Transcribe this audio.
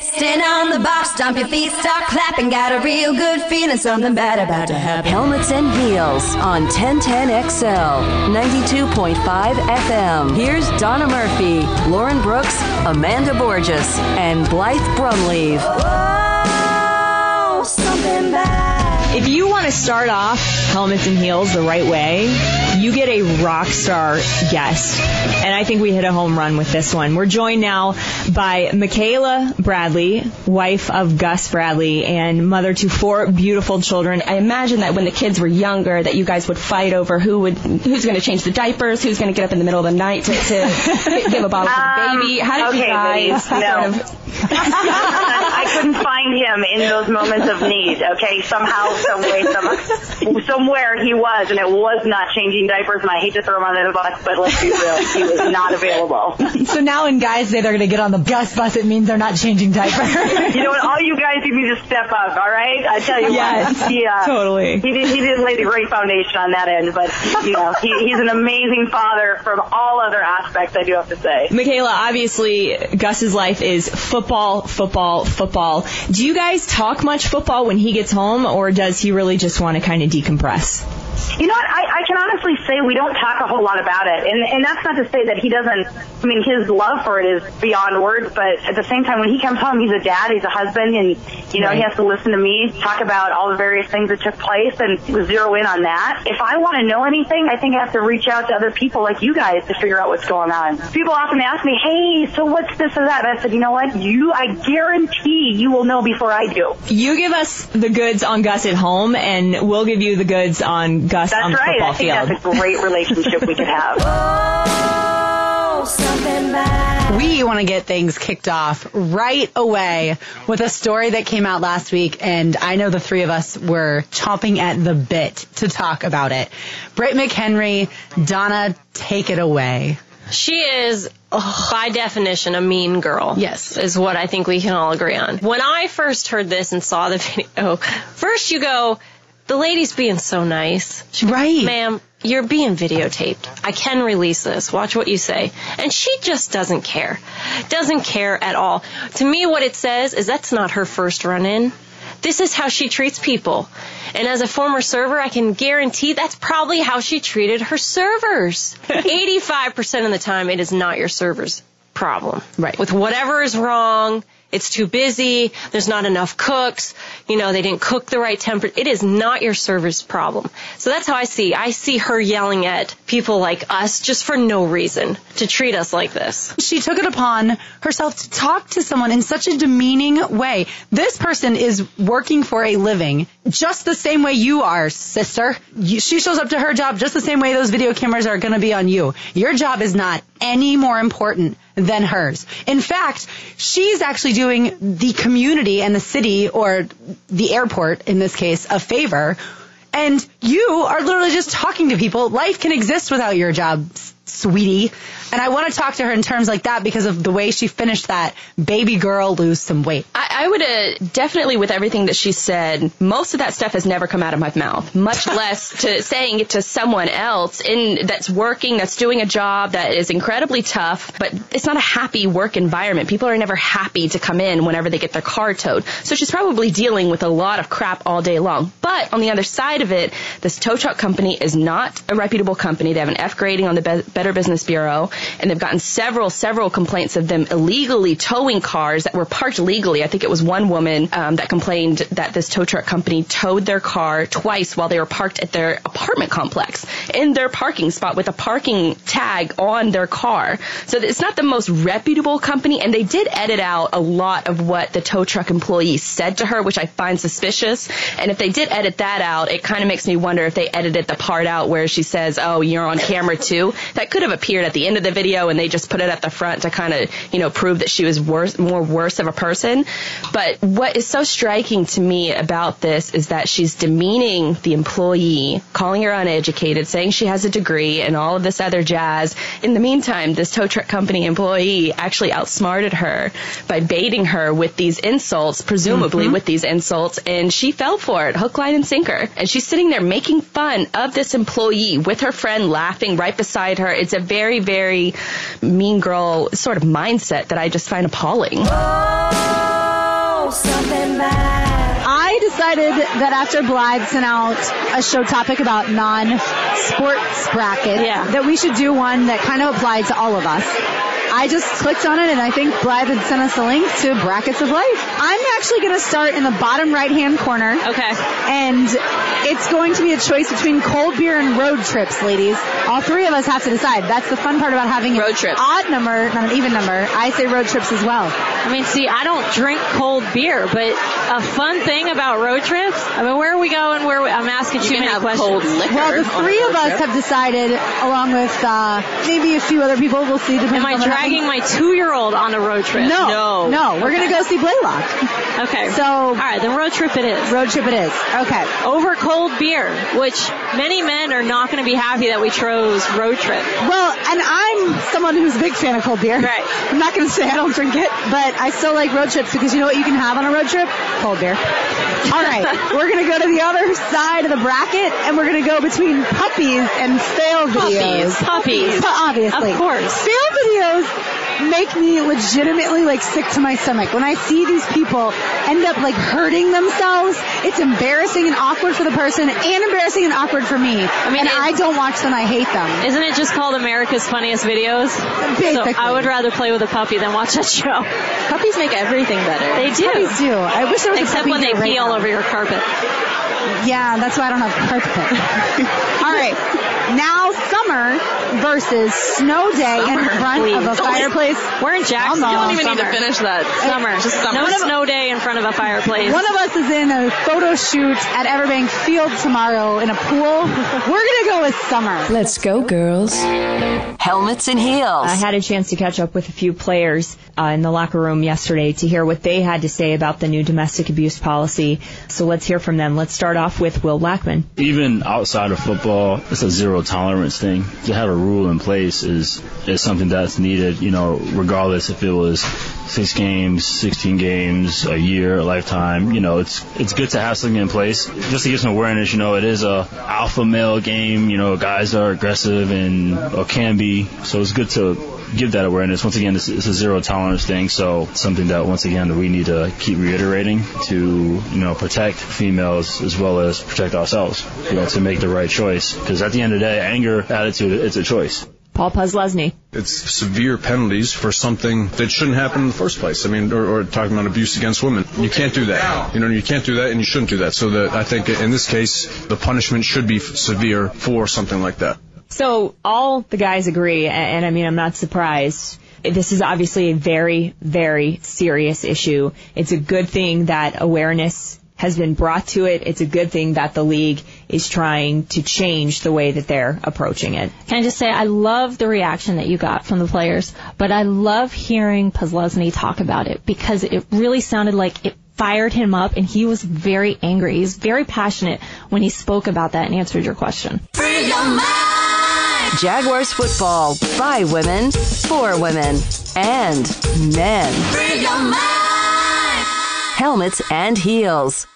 Stand on the box, stomp your feet, start clapping. Got a real good feeling, something bad about to happen. Helmets and Heels on 1010XL, 92.5 FM. Here's Donna Murphy, Lauren Brooks, Amanda Borges, and Blythe Brumleve. Whoa, something bad. If you want to start off helmets and heels the right way, you get a rock star guest. And I think we hit a home run with this one. We're joined now by Michaela Bradley, wife of Gus Bradley and mother to four beautiful children. I imagine that when the kids were younger, that you guys would fight over who would who's going to change the diapers, who's going to get up in the middle of the night to, to give a bottle to the um, baby. How did you guys no. sort of? I couldn't find him in those moments of need. Okay, somehow, some way, some, somewhere he was, and it was not changing diapers. And I hate to throw him under the bus, but let's be real, he was not available. So now when guys say they're going to get on the Gus bus, it means they're not changing diapers. You know what? All you guys need to step up. All right, I tell you Yes, what. He, uh, totally. He did, he did lay the great foundation on that end, but you know, he, he's an amazing father from all other aspects. I do have to say. Michaela, obviously Gus's life is football, football, football. Do you guys talk much football when he gets home or does he really just want to kind of decompress? You know what? I, honestly say we don't talk a whole lot about it, and and that's not to say that he doesn't. I mean, his love for it is beyond words. But at the same time, when he comes home, he's a dad, he's a husband, and you know he has to listen to me talk about all the various things that took place and zero in on that. If I want to know anything, I think I have to reach out to other people like you guys to figure out what's going on. People often ask me, "Hey, so what's this or that?" And I said, "You know what? You, I guarantee you will know before I do." You give us the goods on Gus at home and we'll give you the goods on Gus That's on the right. football I think field. that's a great relationship we could have. Oh, something bad. we want to get things kicked off right away with a story that came out last week, and I know the three of us were chomping at the bit to talk about it. Britt McHenry, Donna, take it away. She is, oh, by definition, a mean girl. Yes. Is what I think we can all agree on. When I first heard this and saw the video, first you go, the lady's being so nice. She Right. Ma'am, you're being videotaped. I can release this. Watch what you say. And she just doesn't care. Doesn't care at all. To me, what it says is that's not her first run in. This is how she treats people. And as a former server, I can guarantee that's probably how she treated her servers. 85% of the time, it is not your server's problem. Right. With whatever is wrong, it's too busy, there's not enough cooks, you know, they didn't cook the right temperature. It is not your server's problem. So that's how I see. I see her yelling at people like us just for no reason to treat us like this. She took it upon herself to talk to someone in such a demeaning way. This person is working for a living just the same way you are, sister. She shows up to her job just the same way those video cameras are going to be on you. Your job is not any more important than hers. In fact, she's actually doing the community and the city or the airport in this case a favor. And you are literally just talking to people. Life can exist without your job, sweetie. And I want to talk to her in terms like that because of the way she finished that baby girl lose some weight. I, I would uh, definitely, with everything that she said, most of that stuff has never come out of my mouth. Much less to saying it to someone else in that's working, that's doing a job that is incredibly tough. But it's not a happy work environment. People are never happy to come in whenever they get their car towed. So she's probably dealing with a lot of crap all day long. But on the other side of it, this tow truck company is not a reputable company. They have an F grading on the Be- Better Business Bureau, and they've gotten several, several complaints of them illegally towing cars that were parked legally. I think it was one woman um, that complained that this tow truck company towed their car twice while they were parked at their apartment complex in their parking spot with a parking tag on their car. So it's not the most reputable company, and they did edit out a lot of what the tow truck employee said to her, which I find suspicious. And if they did edit that out, it kind of makes me wonder if they edited the part out where she says, "Oh, you're on camera too." That could have appeared at the end of the video, and they just put it at the front to kind of, you know, prove that she was worse, more worse of a person. But what is so striking to me about this is that she's demeaning the employee, calling her uneducated, saying she has a degree, and all of this other jazz. In the meantime, this tow truck company employee actually outsmarted her by baiting her with these insults, presumably mm-hmm. with these insults, and she fell for it, hook, line, and sinker. And she's sitting there making fun of this employee with her friend laughing right beside her. It's a very, very mean girl sort of mindset that I just find appalling. know something bad. I decided that after Blythe sent out a show topic about non-sports bracket, Yeah. that we should do one that kind of applied to all of us. I just clicked on it and I think Blythe had sent us a link to Brackets of Life. I'm actually going to start in the bottom right hand corner. Okay. And it's going to be a choice between cold beer and road trips, ladies. All three of us have to decide. That's the fun part about having Road an trips. odd number, not an even number. I say road trips as well. I mean, see, I don't drink cold beer, but a fun thing about road trips. I mean, where are we going? Where are we, I'm asking You too many have questions. cold liquor. Well, the three of us trip. have decided, along with uh, maybe a few other people, we'll see. depending Am I dragging my two-year-old on a road trip? No, No. no. We're gonna go see Blaylock. Okay. So- all right, then road trip it is. Road trip it is. Okay. Over cold beer, which many men are not going to be happy that we chose road trip. Well, and I'm someone who's a big fan of cold beer. Right. I'm not gonna say I don't drink it, but I still like road trips because you know what you can have on a road trip? Cold beer. All right, we're gonna go to the other side of the bracket, and we're gonna go between puppies and fail videos. Puppies. Pu- Obviously. Of course. Fail videos make me legitimately like sick to my stomach. When I see these people end up like hurting themselves, it's embarrassing and awkward for the person and embarrassing and awkward for me. I mean, and I don't watch them. I hate them. Isn't it just called America's Funniest Videos? Basically. So I would rather play with a puppy than watch that show. Puppies make everything better. They do. Puppies do. I wish there was a Except puppy when they here right pee all now. over your carpet. Yeah, that's why I don't have carpet. All right. Now summer versus snow day in Summer, front of a fireplace. We're in Jackson. Come You don't even need to finish that. Summer. Just summer. No snow day in front of a fireplace. One of us is in a photo shoot at Everbank Field tomorrow in a pool. We're gonna go with summer. Let's go, girls. Helmets and heels. I had a chance to catch up with a few players uh, in the locker room yesterday to hear what they had to say about the new domestic abuse policy. So let's hear from them. Let's start off with Will Blackmon. even outside of football, it's a zero tolerance thing. To have a rule in place is is something that's needed, you know, regardless if it was six games, sixteen games, a year, a lifetime. You know, it's it's good to have something in place just to get some awareness. You know, it is a alpha male game. You know, guys are aggressive and or can be, so it's good to give that awareness. Once again, it's, it's a zero tolerance thing, so something that once again we need to keep reiterating to you know protect females as well as protect ourselves. You know, to make the right choice because at the end of the day, anger, attitude, it's a choice. Paul Posluszny. It's severe penalties for something that shouldn't happen in the first place. I mean, or, or talking about abuse against women. You can't do that. You know, you can't do that and you shouldn't do that. So that I think in this case, the punishment should be severe for something like that. So all the guys agree, a- and I mean, I'm not surprised. This is obviously a very, very serious issue. It's a good thing that awareness has been brought to it. It's a good thing that the league is trying to change the way that they're approaching it. Can I just say I love the reaction that you got from the players, but I love hearing Posluszny talk about it because it really sounded like it fired him up and he was very angry. He's very passionate when he spoke about that and answered your question. Free your mind. Jaguars football by women, for women, and men. Free your mind. Helmets and heels.